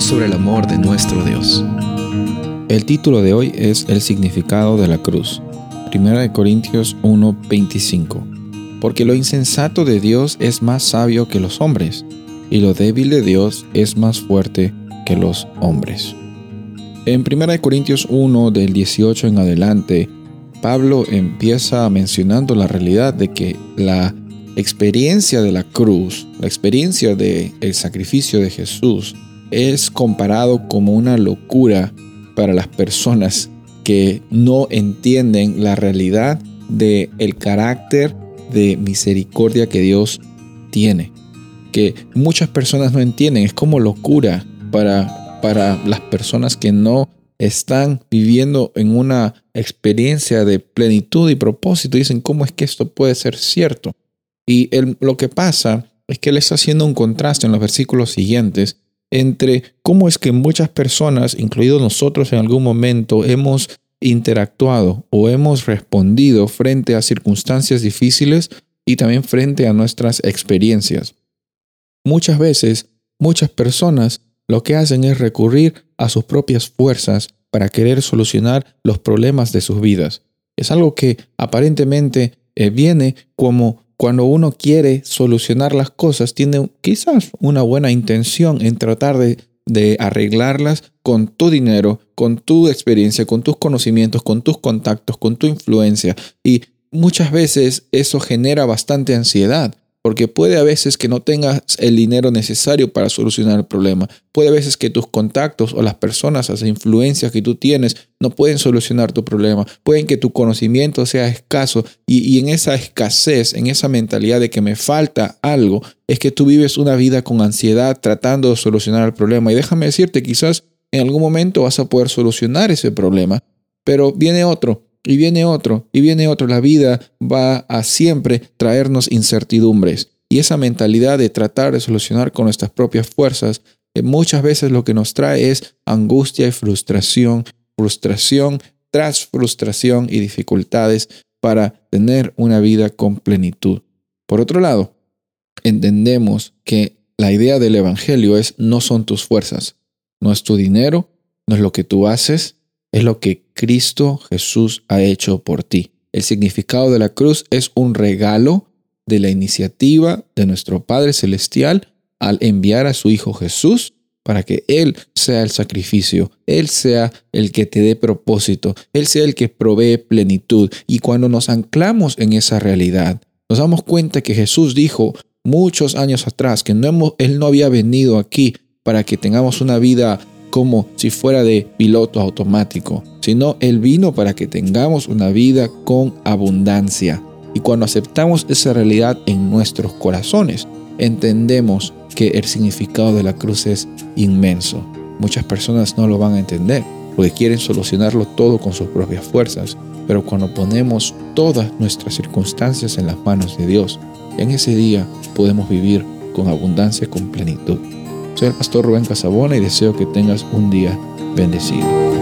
sobre el amor de nuestro Dios. El título de hoy es El significado de la cruz. 1 Corintios 1:25. Porque lo insensato de Dios es más sabio que los hombres, y lo débil de Dios es más fuerte que los hombres. En 1 Corintios 1 del 18 en adelante, Pablo empieza mencionando la realidad de que la experiencia de la cruz, la experiencia del el sacrificio de Jesús, es comparado como una locura para las personas que no entienden la realidad de el carácter de misericordia que Dios tiene. Que muchas personas no entienden, es como locura para, para las personas que no están viviendo en una experiencia de plenitud y propósito. Dicen, ¿cómo es que esto puede ser cierto? Y lo que pasa es que él está haciendo un contraste en los versículos siguientes entre cómo es que muchas personas, incluidos nosotros en algún momento, hemos interactuado o hemos respondido frente a circunstancias difíciles y también frente a nuestras experiencias. Muchas veces, muchas personas lo que hacen es recurrir a sus propias fuerzas para querer solucionar los problemas de sus vidas. Es algo que aparentemente eh, viene como cuando uno quiere solucionar las cosas, tiene quizás una buena intención en tratar de, arreglarlas con tu dinero, con tu experiencia, con tus conocimientos, con tus contactos, con tu influencia. Y muchas veces eso genera bastante ansiedad porque puede a veces que no tengas el dinero necesario para solucionar el problema. Puede a veces que tus contactos o las personas, las influencias que tú tienes, no pueden solucionar tu problema. Pueden que tu conocimiento sea escaso y, y en esa escasez, en esa mentalidad de que me falta algo, es que tú vives una vida con ansiedad tratando de solucionar el problema. Y déjame decirte, quizás en algún momento vas a poder solucionar ese problema, pero viene otro y viene otro, y viene otro. La vida va a siempre traernos incertidumbres. Y esa mentalidad de tratar de solucionar con nuestras propias fuerzas, eh, muchas veces lo que nos trae es angustia y frustración, frustración tras frustración y dificultades para tener una vida con plenitud. Por otro lado, entendemos que la idea del Evangelio es no son tus fuerzas, no es tu dinero, no es lo que tú haces, es lo que Cristo Jesús ha hecho por ti. El significado de la cruz es un regalo de la iniciativa de nuestro Padre Celestial al enviar a su Hijo Jesús para que Él sea el sacrificio, Él sea el que te dé propósito, Él sea el que provee plenitud. Y cuando nos anclamos en esa realidad, nos damos cuenta que Jesús dijo muchos años atrás que Él no había venido aquí para que tengamos una vida como si fuera de piloto automático, sino Él vino para que tengamos una vida con abundancia. Y cuando aceptamos esa realidad en nuestros corazones, entendemos que el significado de la cruz es inmenso. Muchas personas no lo van a entender porque quieren solucionarlo todo con sus propias fuerzas. Pero cuando ponemos todas nuestras circunstancias en las manos de Dios, en ese día podemos vivir con abundancia, con plenitud. Soy el pastor Rubén Casabona y deseo que tengas un día bendecido.